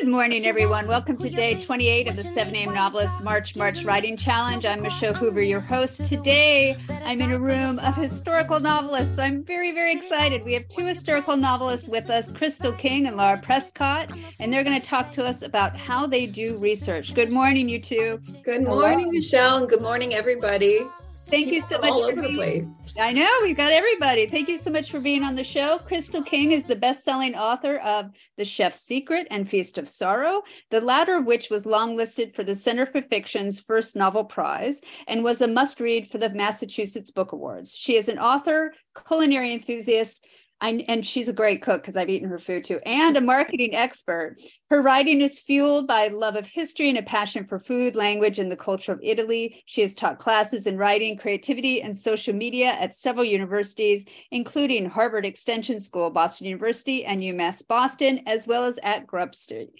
Good morning, everyone. Welcome to day 28 of the 7 a.m. Novelist March March Writing Challenge. I'm Michelle Hoover, your host. Today, I'm in a room of historical novelists. So I'm very, very excited. We have two historical novelists with us, Crystal King and Lara Prescott, and they're going to talk to us about how they do research. Good morning, you two. Good morning, Hello. Michelle, and good morning, everybody. Thank you so much. All over being, the place. I know we've got everybody. Thank you so much for being on the show. Crystal King is the best-selling author of The Chef's Secret and Feast of Sorrow, the latter of which was longlisted for the Center for Fiction's first novel prize and was a must-read for the Massachusetts Book Awards. She is an author, culinary enthusiast, I, and she's a great cook because I've eaten her food too, and a marketing expert. Her writing is fueled by love of history and a passion for food, language, and the culture of Italy. She has taught classes in writing, creativity, and social media at several universities, including Harvard Extension School, Boston University, and UMass Boston, as well as at Grub Street.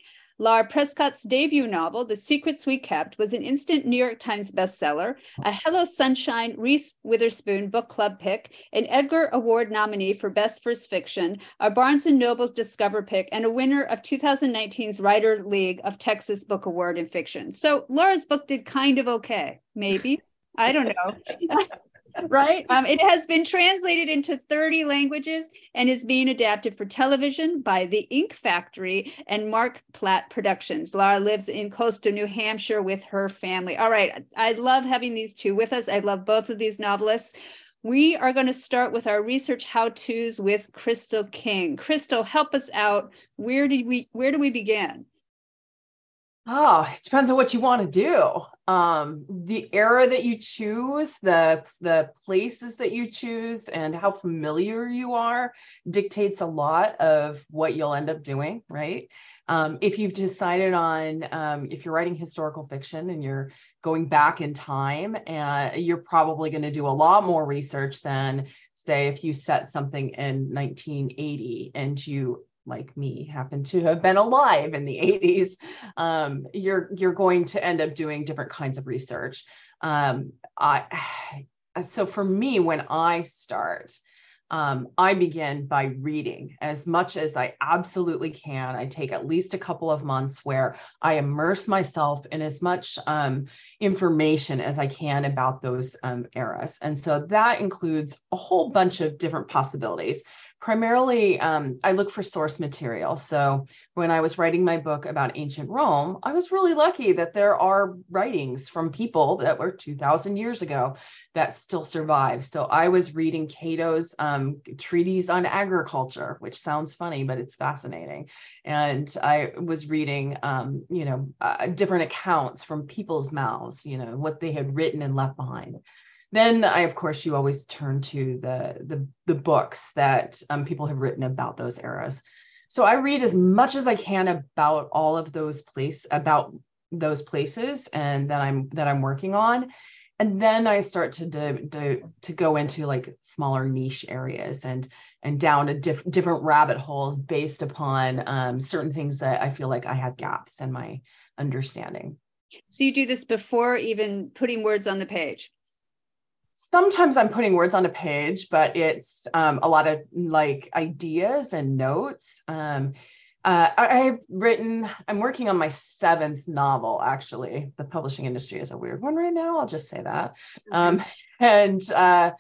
Lara Prescott's debut novel, The Secrets We Kept, was an instant New York Times bestseller, a Hello Sunshine Reese Witherspoon book club pick, an Edgar Award nominee for Best First Fiction, a Barnes & Noble Discover pick, and a winner of 2019's Writer League of Texas Book Award in Fiction. So Lara's book did kind of okay, maybe. I don't know. right? Um, it has been translated into 30 languages and is being adapted for television by the Ink Factory and Marc Platt Productions. Lara lives in coastal New Hampshire with her family. All right, I love having these two with us. I love both of these novelists. We are going to start with our research how-tos with Crystal King. Crystal, help us out. Where did we where do we begin? Oh, it depends on what you want to do um, the era that you choose, the the places that you choose, and how familiar you are dictates a lot of what you'll end up doing, right? Um, if you've decided on um, if you're writing historical fiction and you're going back in time, uh, you're probably going to do a lot more research than say if you set something in 1980 and you like me happen to have been alive in the 80s um, you're you're going to end up doing different kinds of research um, I, so for me when i start um, I begin by reading as much as I absolutely can. I take at least a couple of months where I immerse myself in as much um, information as I can about those um, eras. And so that includes a whole bunch of different possibilities primarily um, i look for source material. So when i was writing my book about ancient rome i was really lucky that there are writings from people that were 2000 years ago that still survive. So i was reading cato's um, treatise on agriculture which sounds funny but it's fascinating. And i was reading um, you know uh, different accounts from people's mouths you know what they had written and left behind then I, of course, you always turn to the the, the books that um, people have written about those eras. So I read as much as I can about all of those place about those places and that I'm that I'm working on, and then I start to to to, to go into like smaller niche areas and and down a diff- different rabbit holes based upon um, certain things that I feel like I have gaps in my understanding. So you do this before even putting words on the page sometimes I'm putting words on a page, but it's um, a lot of like ideas and notes. Um, uh, I, have written, I'm working on my seventh novel, actually. The publishing industry is a weird one right now. I'll just say that. Um, and uh,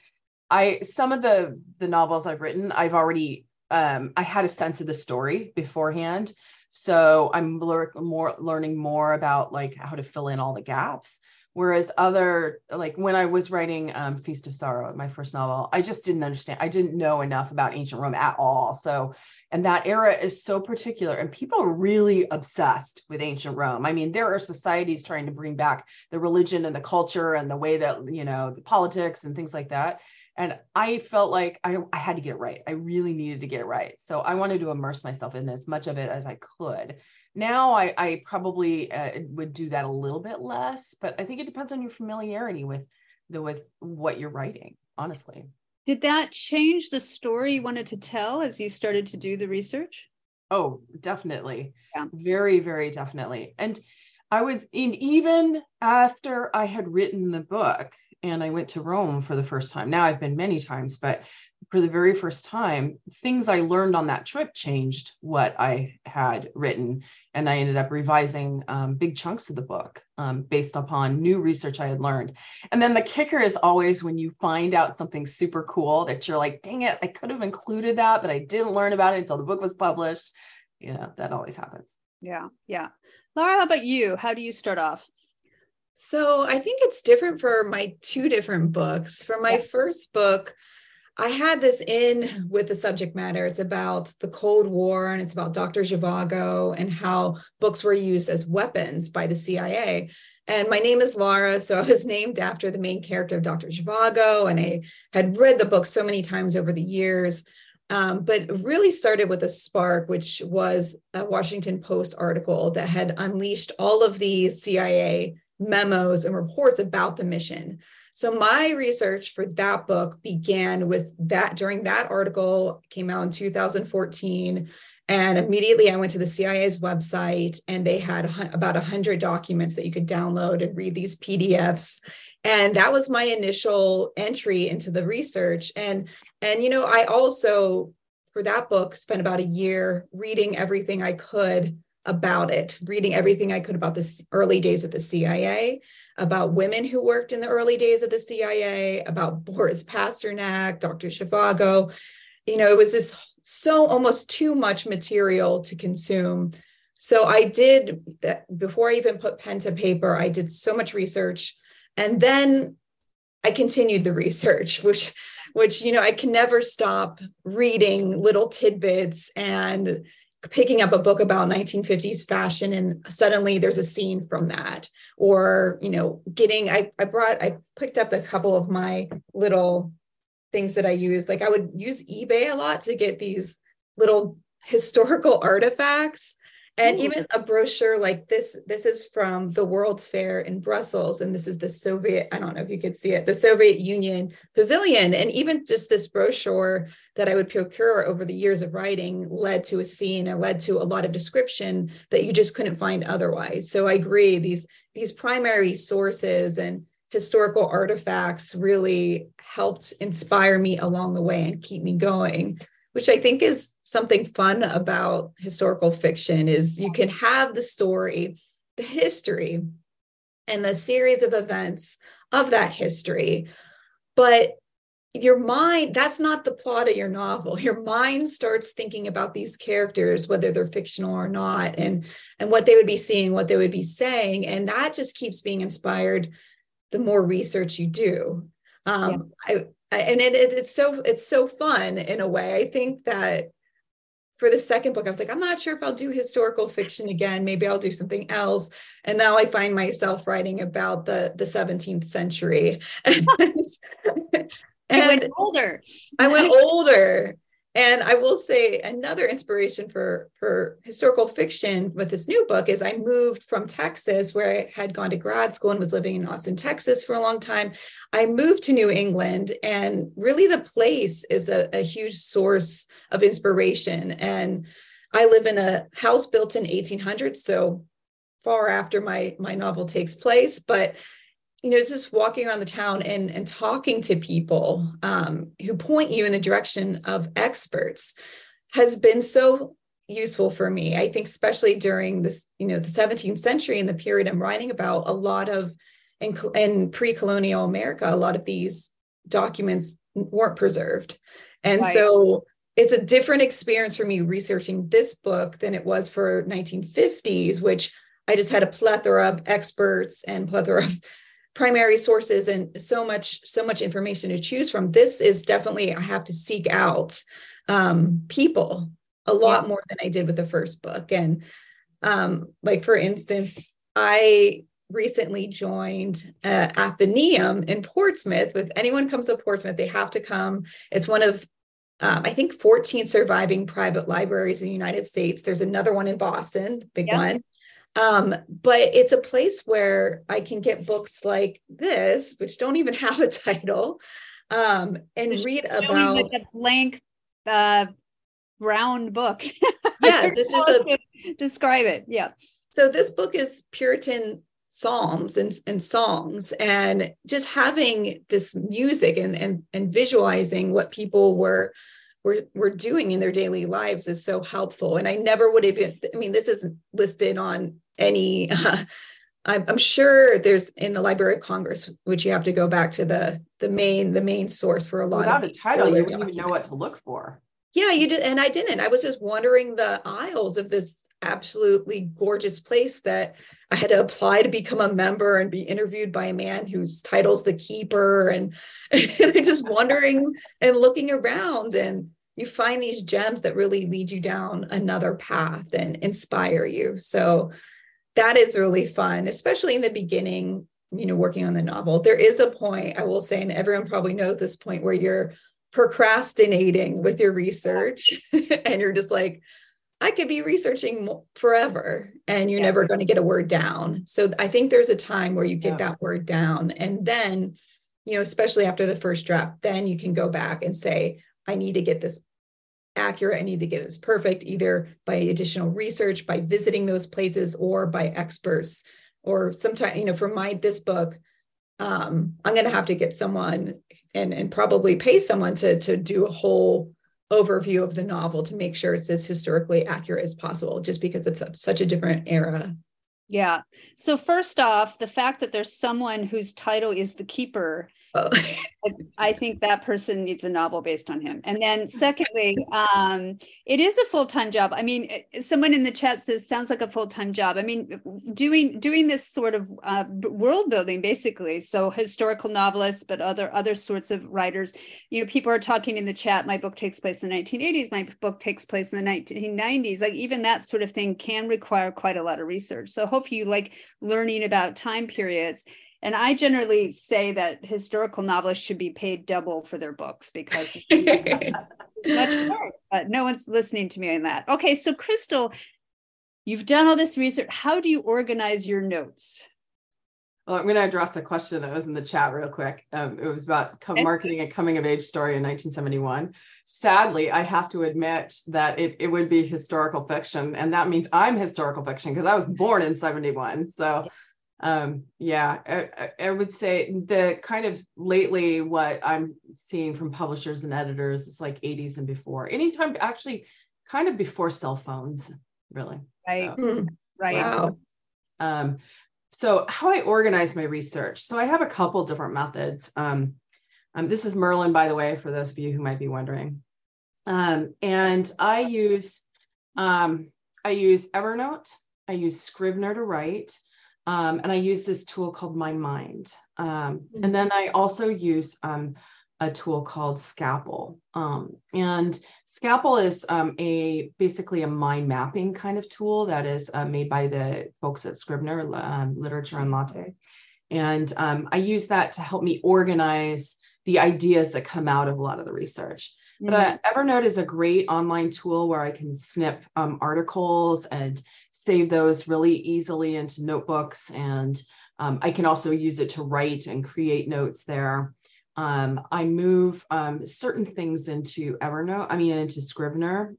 I, some of the the novels I've written, I've already, um, I had a sense of the story beforehand. So I'm more learning more about like how to fill in all the gaps. Whereas other, like when I was writing um, Feast of Sorrow, my first novel, I just didn't understand. I didn't know enough about ancient Rome at all. So, and that era is so particular, and people are really obsessed with ancient Rome. I mean, there are societies trying to bring back the religion and the culture and the way that, you know, the politics and things like that. And I felt like I, I had to get it right. I really needed to get it right. So I wanted to immerse myself in as much of it as I could now I, I probably uh, would do that a little bit less, but I think it depends on your familiarity with the with what you're writing. Honestly, did that change the story you wanted to tell as you started to do the research? Oh, definitely. Yeah. Very, very definitely. And I was in even after I had written the book and I went to Rome for the first time. Now I've been many times, but for the very first time, things I learned on that trip changed what I had written. And I ended up revising um, big chunks of the book um, based upon new research I had learned. And then the kicker is always when you find out something super cool that you're like, dang it, I could have included that, but I didn't learn about it until the book was published. You know, that always happens. Yeah. Yeah. Lara, how about you? How do you start off? So I think it's different for my two different books. For my yeah. first book, I had this in with the subject matter. It's about the Cold War and it's about Dr. Zhivago and how books were used as weapons by the CIA. And my name is Lara, so I was named after the main character of Dr. Zhivago. And I had read the book so many times over the years. Um, but really started with a spark, which was a Washington Post article that had unleashed all of these CIA memos and reports about the mission. So my research for that book began with that during that article came out in 2014 and immediately I went to the CIA's website and they had about 100 documents that you could download and read these PDFs and that was my initial entry into the research. And and you know I also for that book spent about a year reading everything I could about it, reading everything I could about the early days of the CIA, about women who worked in the early days of the CIA, about Boris Pasternak, Dr. Zhivago. You know, it was this so almost too much material to consume. So I did that before I even put pen to paper, I did so much research. And then I continued the research, which which you know I can never stop reading little tidbits and picking up a book about 1950s fashion and suddenly there's a scene from that. Or you know getting i i brought i picked up a couple of my little things that i use. Like i would use ebay a lot to get these little historical artifacts and Ooh. even a brochure like this this is from the world's fair in brussels and this is the soviet i don't know if you could see it the soviet union pavilion. And even just this brochure that i would procure over the years of writing led to a scene and led to a lot of description that you just couldn't find otherwise. So i agree these these primary sources and historical artifacts really helped inspire me along the way and keep me going which I think is something fun about historical fiction is you can have the story, the history, and the series of events of that history, but your mind that's not the plot of your novel your mind starts thinking about these characters whether they're fictional or not and and what they would be seeing what they would be saying and that just keeps being inspired the more research you do um, yeah. I, and it, it, it's so it's so fun in a way. I think that for the second book i was like i'm not sure if i'll do historical fiction again. Maybe i'll do something else. And now i find myself writing about the the 17th century. And, and went older. I went older and I will say another inspiration for, for historical fiction with this new book is I moved from Texas, where I had gone to grad school and was living in Austin, Texas for a long time. I moved to New England, and really the place is a, a huge source of inspiration. And I live in a house built in 1800s, so far after my, my novel takes place. But you know, just walking around the town and, and talking to people um, who point you in the direction of experts has been so useful for me. I think, especially during this, you know, the 17th century and the period I'm writing about, a lot of in, in pre-colonial America, a lot of these documents weren't preserved, and right. so it's a different experience for me researching this book than it was for 1950s, which I just had a plethora of experts and plethora of primary sources and so much so much information to choose from this is definitely i have to seek out um, people a lot more than i did with the first book and um, like for instance i recently joined uh, athenaeum in portsmouth with anyone comes to portsmouth they have to come it's one of um, I think 14 surviving private libraries in the United States. There's another one in Boston, big yeah. one. Um, but it's a place where I can get books like this, which don't even have a title, um, and read about like a blank uh, brown book. yes, this is a describe it. Yeah. So this book is Puritan psalms and, and songs and just having this music and, and and visualizing what people were were were doing in their daily lives is so helpful. And i never would have i mean this isn't listed on any uh, I'm, I'm sure there's in the library of congress which you have to go back to the the main the main source for a lot without of a title you wouldn't even know what to look for yeah, you did. And I didn't. I was just wandering the aisles of this absolutely gorgeous place that I had to apply to become a member and be interviewed by a man whose title's the keeper. And, and just wandering and looking around. And you find these gems that really lead you down another path and inspire you. So that is really fun, especially in the beginning, you know, working on the novel. There is a point, I will say, and everyone probably knows this point where you're procrastinating with your research and you're just like i could be researching forever and you're yeah. never going to get a word down so i think there's a time where you get yeah. that word down and then you know especially after the first draft then you can go back and say i need to get this accurate i need to get this perfect either by additional research by visiting those places or by experts or sometimes you know for my this book um, i'm going to have to get someone and and probably pay someone to to do a whole overview of the novel to make sure it's as historically accurate as possible just because it's such a different era. Yeah. So first off the fact that there's someone whose title is the keeper Oh. I think that person needs a novel based on him. And then, secondly, um, it is a full time job. I mean, someone in the chat says sounds like a full time job. I mean, doing doing this sort of uh, world building, basically. So historical novelists, but other other sorts of writers. You know, people are talking in the chat. My book takes place in the 1980s. My book takes place in the 1990s. Like even that sort of thing can require quite a lot of research. So hopefully, you like learning about time periods and I generally say that historical novelists should be paid double for their books because much more. But no one's listening to me on that. Okay, so Crystal, you've done all this research. How do you organize your notes? Well, I'm going to address a question that was in the chat real quick. Um, it was about marketing a coming of age story in 1971. Sadly, I have to admit that it, it would be historical fiction. And that means I'm historical fiction because I was born in 71. So um, yeah, I, I, would say the kind of lately what I'm seeing from publishers and editors it's like 80s and before. Anytime, actually, kind of before cell phones, really. Right. So, right. Wow. Um, so how I organize my research. So I have a couple different methods. Um, um, this is Merlin, by the way, for those of you who might be wondering. Um, and I use um, I use Evernote. I use Scrivener to write. Um, and I use this tool called My Mind. Um, mm-hmm. And then I also use um, a tool called Scapple. Um, and Scapple is um, a basically a mind mapping kind of tool that is uh, made by the folks at Scrivener um, Literature and Latte. And I use that to help me organize the ideas that come out of a lot of the research. But uh. Evernote is a great online tool where I can snip um, articles and save those really easily into notebooks. And um, I can also use it to write and create notes there. Um, I move um, certain things into Evernote, I mean, into Scrivener.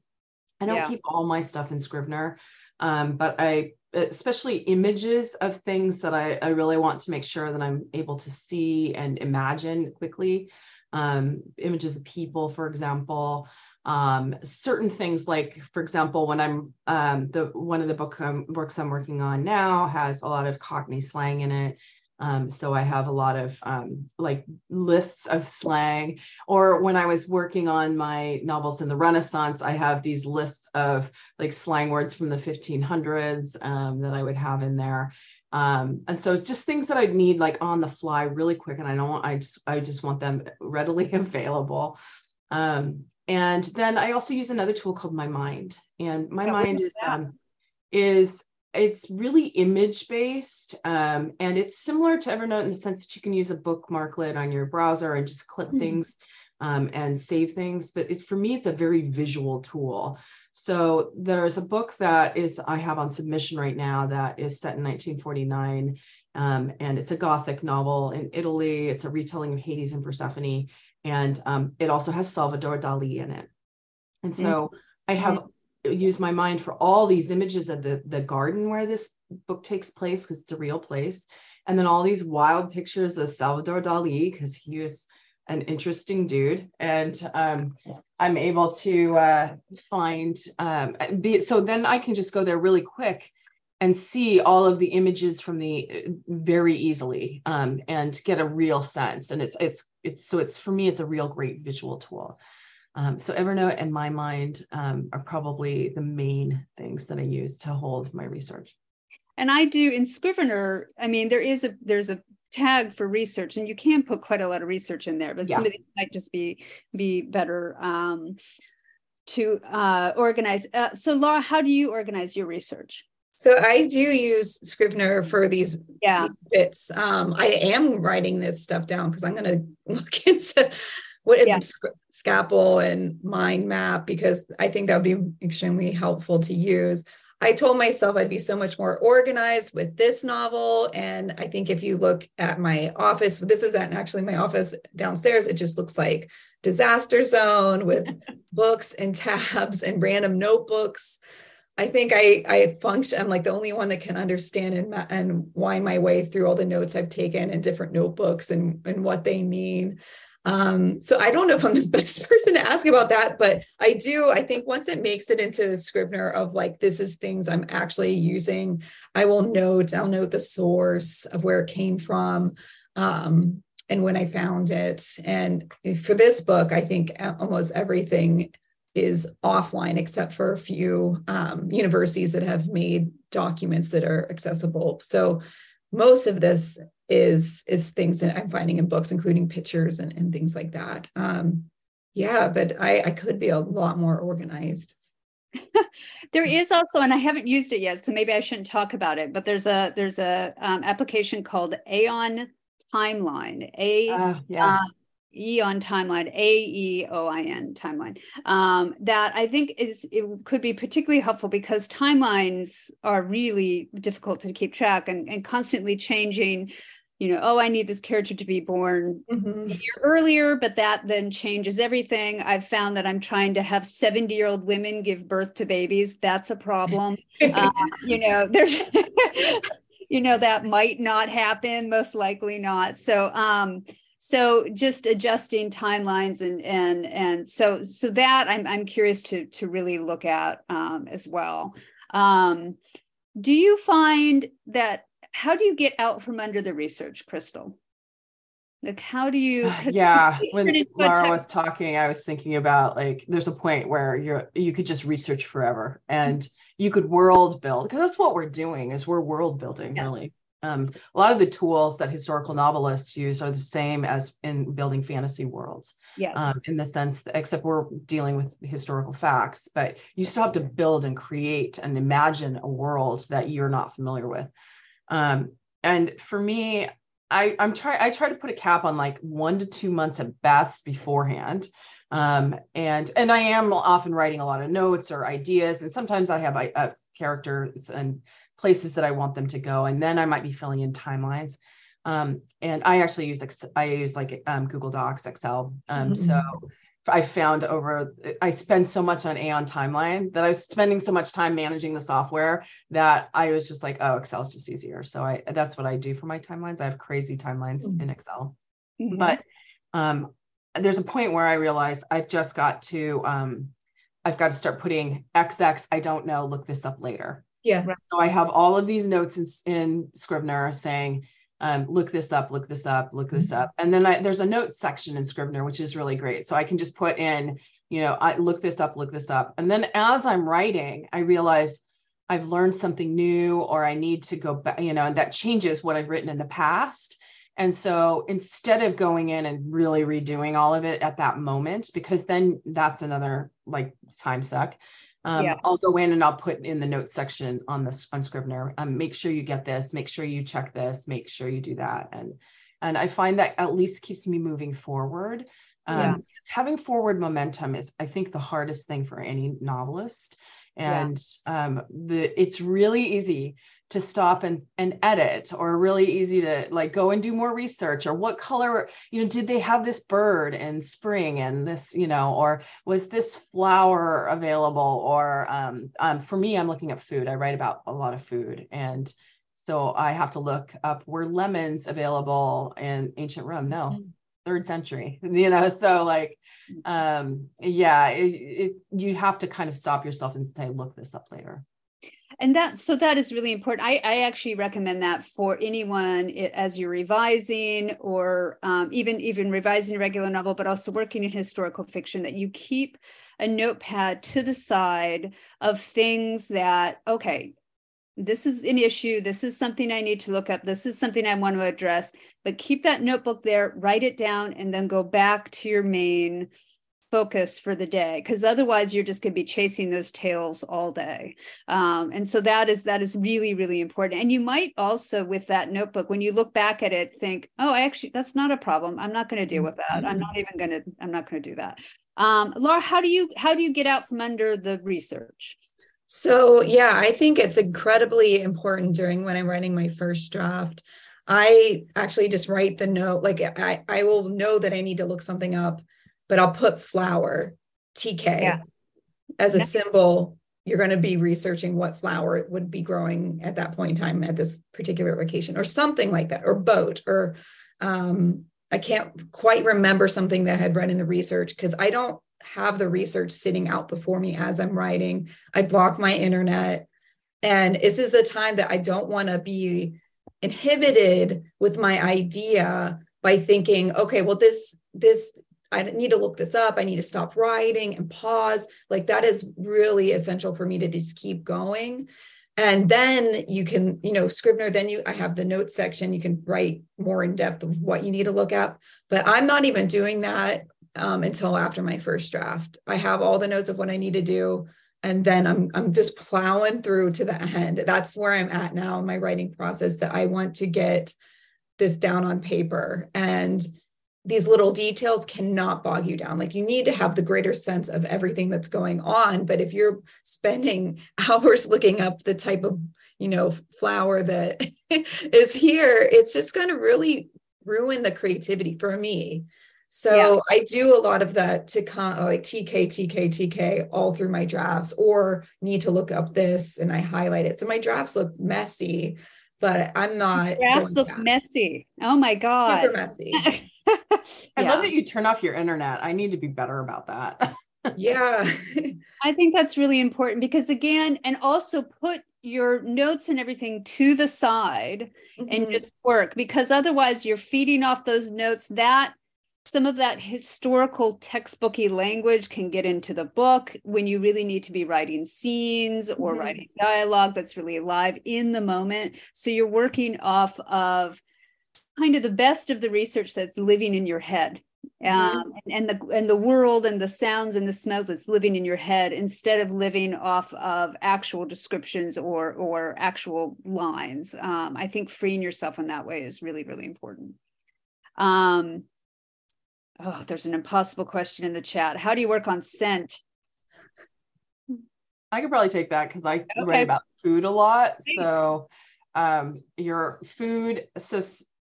I don't yeah. keep all my stuff in Scrivener, um, but I, especially images of things that I, I really want to make sure that I'm able to see and imagine quickly um, images of people, for example. Um, certain things like, for example, when I'm um, the one of the book um, books I'm working on now has a lot of Cockney slang in it. Um, so I have a lot of um, like lists of slang. Or when I was working on my novels in the Renaissance, I have these lists of like slang words from the 1500s um, that I would have in there. Um, and so it's just things that I need like on the fly really quick. And I don't want, I just, I just want them readily available. Um, and then I also use another tool called My Mind. And My yeah, Mind is, um, is it's really image based um, and it's similar to Evernote in the sense that you can use a bookmarklet on your browser and just clip mm-hmm. things um, and save things. But it's for me, it's a very visual tool. So there's a book that is I have on submission right now that is set in 1949. Um, and it's a Gothic novel in Italy. It's a retelling of Hades and Persephone. And um, it also has Salvador Dali in it. And so mm-hmm. I have used my mind for all these images of the, the garden where this book takes place because it's a real place. And then all these wild pictures of Salvador Dali because he was an interesting dude. And um, I'm able to uh, find, um, be, so then I can just go there really quick and see all of the images from the uh, very easily um, and get a real sense. And it's, it's, it's, so it's, for me, it's a real great visual tool. Um, so Evernote and my mind um, are probably the main things that I use to hold my research. And I do in Scrivener. I mean, there is a there's a tag for research, and you can put quite a lot of research in there. But yeah. some of these might just be be better um, to uh, organize. Uh, so, Lara, how do you organize your research? So I do use Scrivener for these, yeah. these bits. Um, I am writing this stuff down because I'm going to look into what is yeah. Scapple and Mind Map because I think that would be extremely helpful to use. I told myself I'd be so much more organized with this novel. And I think if you look at my office, this isn't actually my office downstairs, it just looks like disaster zone with books and tabs and random notebooks. I think I I function. I'm like the only one that can understand and and wind my way through all the notes I've taken and different notebooks and and what they mean. Um, so I don't know if I'm the best person to ask about that, but I do. I think once it makes it into Scrivener of like, this is things I'm actually using, I will note, I'll note the source of where it came from. Um, and when I found it. And for this book, I think almost everything is offline except for a few um, universities that have made documents that are accessible. So most of this is is things that I'm finding in books, including pictures and, and things like that. Um, yeah, but I, I could be a lot more organized. there is also, and I haven't used it yet, so maybe I shouldn't talk about it. But there's a there's a um, application called Aeon Timeline. A uh, yeah. Uh, Eon timeline, A E O I N timeline. Um, that I think is it could be particularly helpful because timelines are really difficult to keep track and, and constantly changing. You know, oh, I need this character to be born mm-hmm. a year earlier, but that then changes everything. I've found that I'm trying to have 70 year old women give birth to babies. That's a problem. uh, you know, there's, you know, that might not happen, most likely not. So, um, so just adjusting timelines and and and so so that i'm, I'm curious to to really look at um, as well um, do you find that how do you get out from under the research crystal like how do you yeah when lara was talking i was thinking about like there's a point where you're you could just research forever and you could world build because that's what we're doing is we're world building yes. really um, a lot of the tools that historical novelists use are the same as in building fantasy worlds. Yes. Um, in the sense, that, except we're dealing with historical facts, but you still have to build and create and imagine a world that you're not familiar with. Um, and for me, I, I'm trying. I try to put a cap on like one to two months at best beforehand. Um, and and I am often writing a lot of notes or ideas, and sometimes I have uh, characters and places that I want them to go. And then I might be filling in timelines. Um, and I actually use, I use like um, Google Docs, Excel. Um, mm-hmm. So I found over, I spend so much on Aeon timeline that I was spending so much time managing the software that I was just like, oh, Excel's just easier. So I, that's what I do for my timelines. I have crazy timelines mm-hmm. in Excel, mm-hmm. but um, there's a point where I realize I've just got to, um, I've got to start putting XX, I don't know, look this up later. Yeah. So I have all of these notes in, in Scrivener saying, um, look this up, look this up, look this mm-hmm. up. And then I, there's a notes section in Scrivener, which is really great. So I can just put in, you know, I look this up, look this up. And then as I'm writing, I realize I've learned something new or I need to go back, you know, and that changes what I've written in the past. And so instead of going in and really redoing all of it at that moment, because then that's another like time suck, um, yeah. I'll go in and I'll put in the notes section on this on Scrivener. Um, make sure you get this. Make sure you check this. Make sure you do that. And and I find that at least keeps me moving forward. Um, yeah. Having forward momentum is, I think, the hardest thing for any novelist. And yeah. um, the it's really easy to stop and, and edit or really easy to like go and do more research or what color you know did they have this bird in spring and this you know or was this flower available or um, um, for me i'm looking at food i write about a lot of food and so i have to look up were lemons available in ancient rome no mm-hmm. Third century you know so like mm-hmm. um yeah it, it you have to kind of stop yourself and say look this up later. And that so that is really important. I, I actually recommend that for anyone as you're revising or um, even even revising a regular novel but also working in historical fiction that you keep a notepad to the side of things that okay this is an issue. This is something i need to look up. This is something i want to address but keep that notebook there write it down and then go back to your main focus for the day because otherwise you're just going to be chasing those tails all day. Um, and so that is that is really really important. And you might also with that notebook when you look back at it think oh actually that's not a problem. I'm not going to deal with that. I'm not even going to i'm not going to do that. Um, lara how do you how do you get out from under the research? So yeah i think it's incredibly important during when i'm writing my first draft I actually just write the note. Like I, I will know that I need to look something up but I'll put flower TK yeah. as a yeah. symbol. You're going to be researching what flower would be growing at that point in time at this particular location, or something like that, or boat, or um, I can't quite remember something that I had read in the research because I don't have the research sitting out before me as I'm writing. I block my internet. And this is a time that I don't want to be inhibited with my idea by thinking, okay, well, this this I need to look this up. I need to stop writing and pause. Like that is really essential for me to just keep going. And then you can, you know, Scrivener, then you, I have the notes section. You can write more in depth of what you need to look up. But I'm not even doing that um, until after my first draft. I have all the notes of what I need to do. And then I'm, I'm just plowing through to the end. That's where I'm at now in my writing process that I want to get this down on paper. And these little details cannot bog you down. Like you need to have the greater sense of everything that's going on. But if you're spending hours looking up the type of, you know, flower that is here, it's just going to really ruin the creativity for me. So yeah. I do a lot of that to con- like TK, TK, TK all through my drafts, or need to look up this and I highlight it. So my drafts look messy, but I'm not. Drafts look messy. Oh my god, super messy. I yeah. love that you turn off your internet. I need to be better about that. yeah. I think that's really important because, again, and also put your notes and everything to the side mm-hmm. and just work because otherwise you're feeding off those notes that some of that historical textbooky language can get into the book when you really need to be writing scenes or mm-hmm. writing dialogue that's really alive in the moment so you're working off of kind of the best of the research that's living in your head mm-hmm. um, and, and, the and the world and the sounds and the smells that's living in your head instead of living off of actual descriptions or or actual lines um, i think freeing yourself in that way is really really important um, oh there's an impossible question in the chat how do you work on scent i could probably take that because i okay. write about food a lot so um, your food so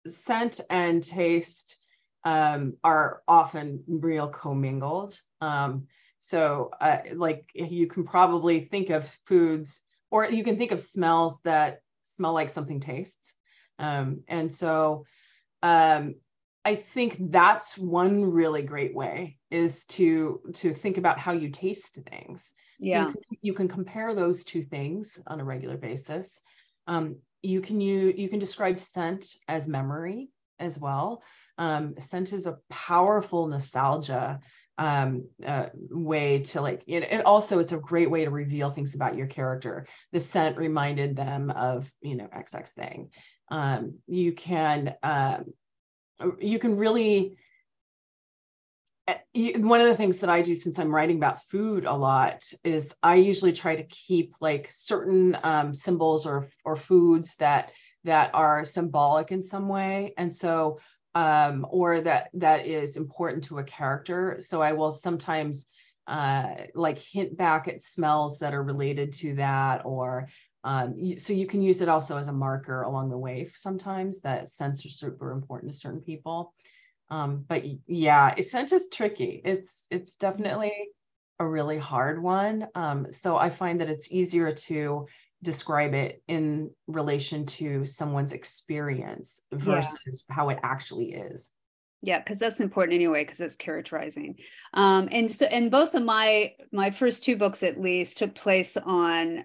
scent and taste um, are often real commingled. Um, so, uh, like, you can probably think of foods, or you can think of smells that smell like something tastes. Um, and so, um, I think that's one really great way is to to think about how you taste things. Yeah, so you, can, you can compare those two things on a regular basis. Um, you can you you can describe scent as memory as well. Um, scent is a powerful nostalgia um, uh, way to like it, it, also it's a great way to reveal things about your character the scent reminded them of you know xx thing um, you can um, you can really Eh, one of the things that I do since I'm writing about food a lot is I usually try to keep like certain um, symbols or or foods that that are symbolic in some way, and so um, or that that is important to a character. So I will sometimes uh, like hint back at smells that are related to that or um, so you can use it also as a marker along the way sometimes that scents are super important to certain people. Um, but yeah scent is tricky. It's it's definitely a really hard one. Um, so i find that it's easier to describe it in relation to someone's experience versus yeah. how it actually is. Yeah because that's important anyway because it's characterizing. Um, and so and both of my my first two books at least took place on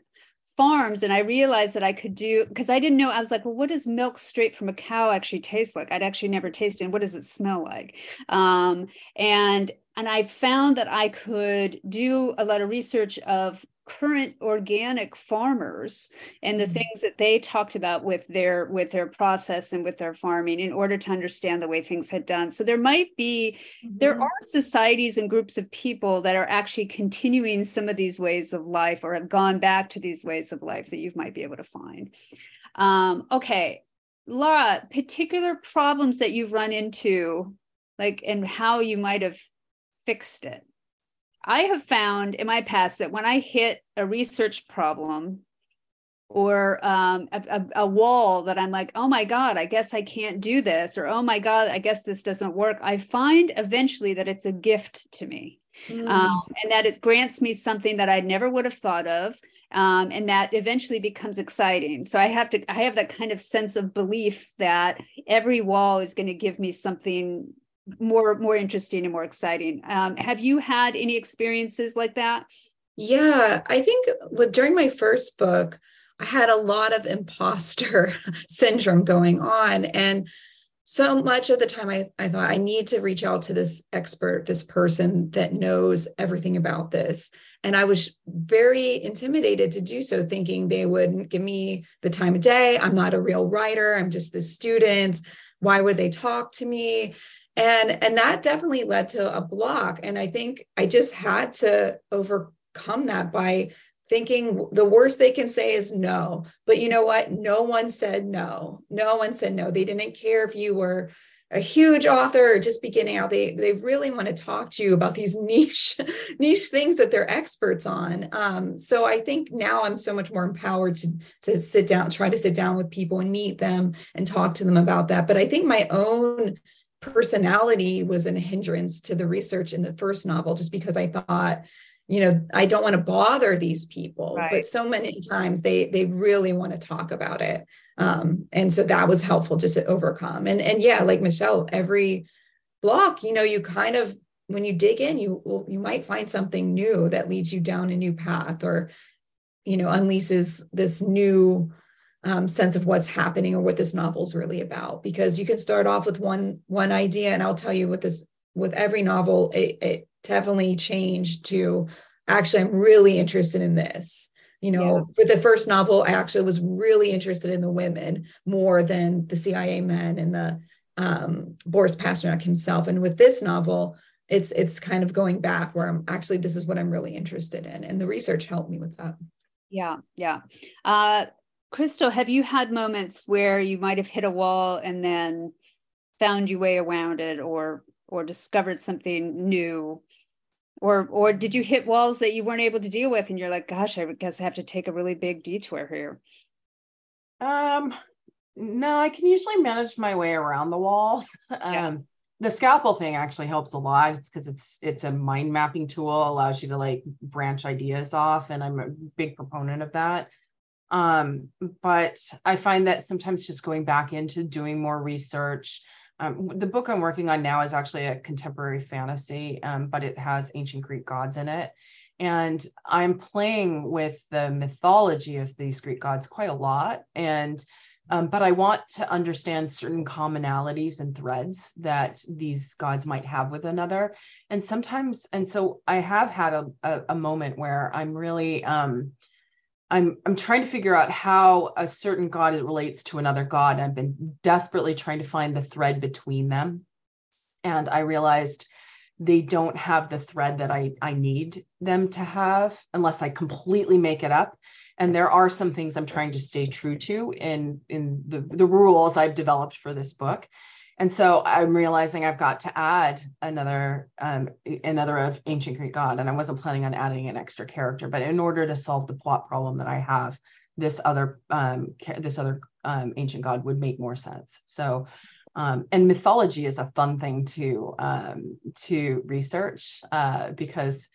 farms and i realized that i could do because i didn't know i was like well what does milk straight from a cow actually taste like? I'd actually never tasted and what does it smell like? Um, and and i found that i could do a lot of research of current organic farmers and the mm-hmm. things that they talked about with their with their process and with their farming in order to understand the way things had done so there might be mm-hmm. there are societies and groups of people that are actually continuing some of these ways of life or have gone back to these ways of life that you might be able to find um, okay laura particular problems that you've run into like and how you might have fixed it I have found in my past that when I hit a research problem or um, a, a, a, wall that I'm like, oh my God, I guess I can't do this, or oh my God, I guess this doesn't work, I find eventually that it's a gift to me. Mm. Um, and that it grants me something that I never would have thought of. Um, and that eventually becomes exciting. So I have to, I have that kind of sense of belief that every wall is going to give me something more more interesting and more exciting. Um, have you had any experiences like that? Yeah, I think with during my first book, I had a lot of imposter syndrome going on. And so much of the time I, I thought I need to reach out to this expert, this person that knows everything about this. And I was very intimidated to do so, thinking they wouldn't give me the time of day. I'm not a real writer. I'm just the student. Why would they talk to me? And and that definitely led to a block. And i think i just had to overcome that by thinking the worst they can say is no. But you know what? No one said no. No one said no. They didn't care if you were a huge author or just beginning out. They they really want to talk to you about these niche niche things that they're experts on. Um, so i think now i'm so much more empowered to to sit down try to sit down with people and meet them and talk to them about that. But i think my own personality was a hindrance to the research in the first novel just because i thought you know i don't want to bother these people right. but so many times they they really want to talk about it um, and so that was helpful just to overcome and and yeah like michelle every block you know you kind of when you dig in you you might find something new that leads you down a new path or you know unleashes this new um, sense of what's happening or what this novel is really about. Because you can start off with one one idea and i'll tell you with this with every novel it, it definitely changed to actually i'm really interested in this. You know yeah. with the first novel i actually was really interested in the women more than the cia men and the um, boris pasternak himself. And with this novel it's it's kind of going back where i'm actually this is what i'm really interested in. And the research helped me with that. Yeah yeah. Uh, Crystal, have you had moments where you might have hit a wall and then found your way around it or or discovered something new? Or or did you hit walls that you weren't able to deal with and you're like, gosh, I guess I have to take a really big detour here? Um no, I can usually manage my way around the walls. Yeah. Um the Scapple thing actually helps a lot. It's because it's it's a mind mapping tool, allows you to like branch ideas off, and I'm a big proponent of that. Um, but I find that sometimes just going back into doing more research. Um, the book I'm working on now is actually a contemporary fantasy, um, but it has ancient Greek gods in it. And I'm playing with the mythology of these Greek gods quite a lot. And um, but I want to understand certain commonalities and threads that these gods might have with another. And sometimes, and so I have had a, a, a moment where I'm really um, I'm I'm trying to figure out how a certain god relates to another god. I've been desperately trying to find the thread between them. And I realized they don't have the thread that I, I need them to have unless I completely make it up. And there are some things I'm trying to stay true to in, in the, the rules I've developed for this book. And so I'm realizing I've got to add another um, another of ancient Greek god, and I wasn't planning on adding an extra character, but in order to solve the plot problem that I have, this other um, this other um, ancient god would make more sense. So, um, and mythology is a fun thing to um, to research uh, because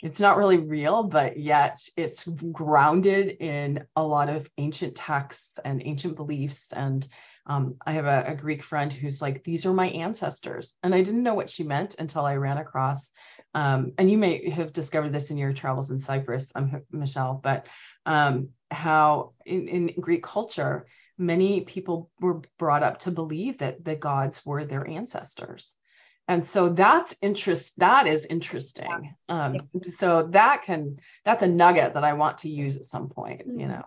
it's not really real, but yet it's grounded in a lot of ancient texts and ancient beliefs and um, I have a, a, Greek friend who's like, these are my ancestors. And I didn't know what she meant until I ran across, um, and you may have discovered this in your travels in Cyprus, um, Michelle, but um, how in, in Greek culture, many people were brought up to believe that the gods were their ancestors. And so that's interest. That is interesting. Um, so that can that's a nugget that I want to use at some point. You mm-hmm. know.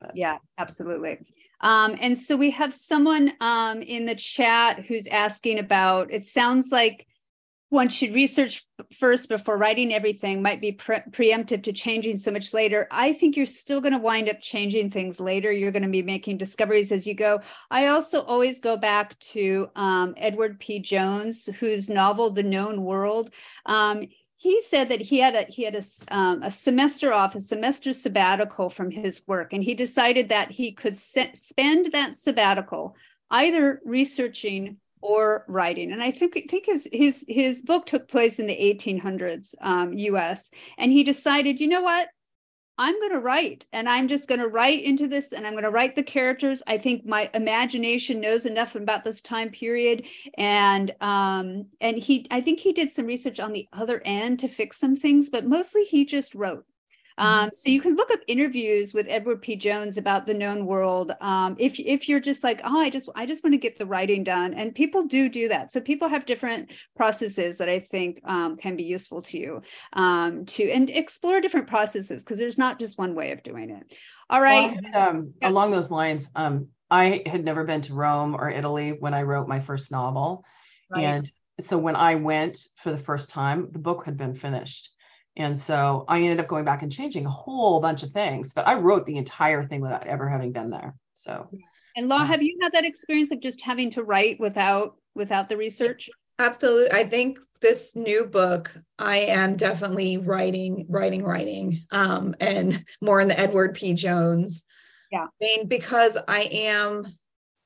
But. Yeah, absolutely. Um, and so we have someone um, in the chat who's asking about it sounds like one should research first before writing everything might be pre- preemptive to changing so much later i think you're still going to wind up changing things later you're going to be making discoveries as you go i also always go back to um, edward p jones whose novel the known world um, he said that he had a he had a, um, a semester off a semester sabbatical from his work and he decided that he could se- spend that sabbatical either researching or writing. And i think I think his his his book took place in the 1800s um, us and he decided you know what I'm going to write and I'm just going to write into this and I'm going to write the characters. I think my imagination knows enough about this time period. And um, and he I think he did some research on the other end to fix some things, but mostly he just wrote. Mm-hmm. Um, so you can look up interviews with Edward P. Jones about the known world. Um, if if you're just like, oh, I just I just want to get the writing done, and people do do that. So people have different processes that I think um, can be useful to you um, to and explore different processes because there's not just one way of doing it. All right. Well, um, yes. Along those lines, um, I had never been to Rome or Italy when I wrote my first novel, right. and so when I went for the first time, the book had been finished. And so I ended up going back and changing a whole bunch of things, but I wrote the entire thing without ever having been there. So and Lara, have you had that experience of just having to write without without the research? Absolutely. I think this new book, I am definitely writing, writing, writing, um, and more in the Edward P. Jones yeah. vein because I am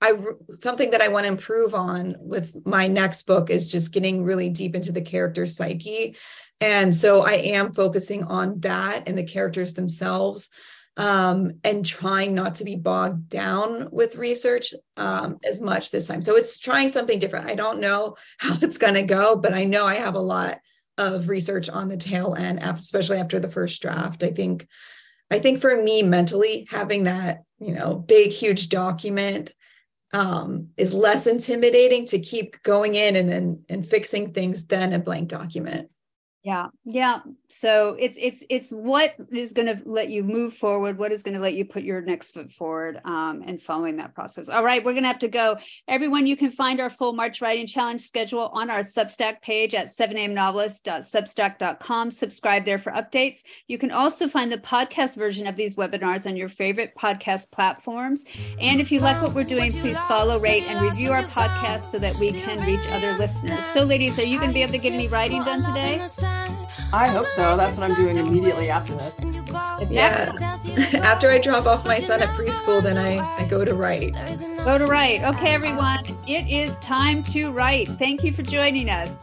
I something that I want to improve on with my next book is just getting really deep into the character psyche and so I am focusing on that and the characters themselves um, and trying not to be bogged down with research um, as much this time. So it's trying something different. I don't know how it's going to go, but I know I have a lot of research on the tail end, especially after the first draft. I think, I think for me mentally, having that you know big huge document um, is less intimidating to keep going in and then and fixing things than a blank document. Yeah. Yeah. So it's it's it's what is going to let you move forward, what is going to let you put your next foot forward um, and following that process. All right, we're going to have to go. Everyone, you can find our full March Writing Challenge schedule on our Substack page at 7amnovelist.substack.com. Subscribe there for updates. You can also find the podcast version of these webinars on your favorite podcast platforms. And if you like what we're doing, please follow, rate, and review our podcast so that we can reach other listeners. So, ladies, are you going to be able to get any writing done today? I hope so. That's what I'm doing immediately after this. Yeah. after I drop off my son at preschool, then I, I go to write. Go to write. Okay, everyone. It is time to write. Thank you for joining us.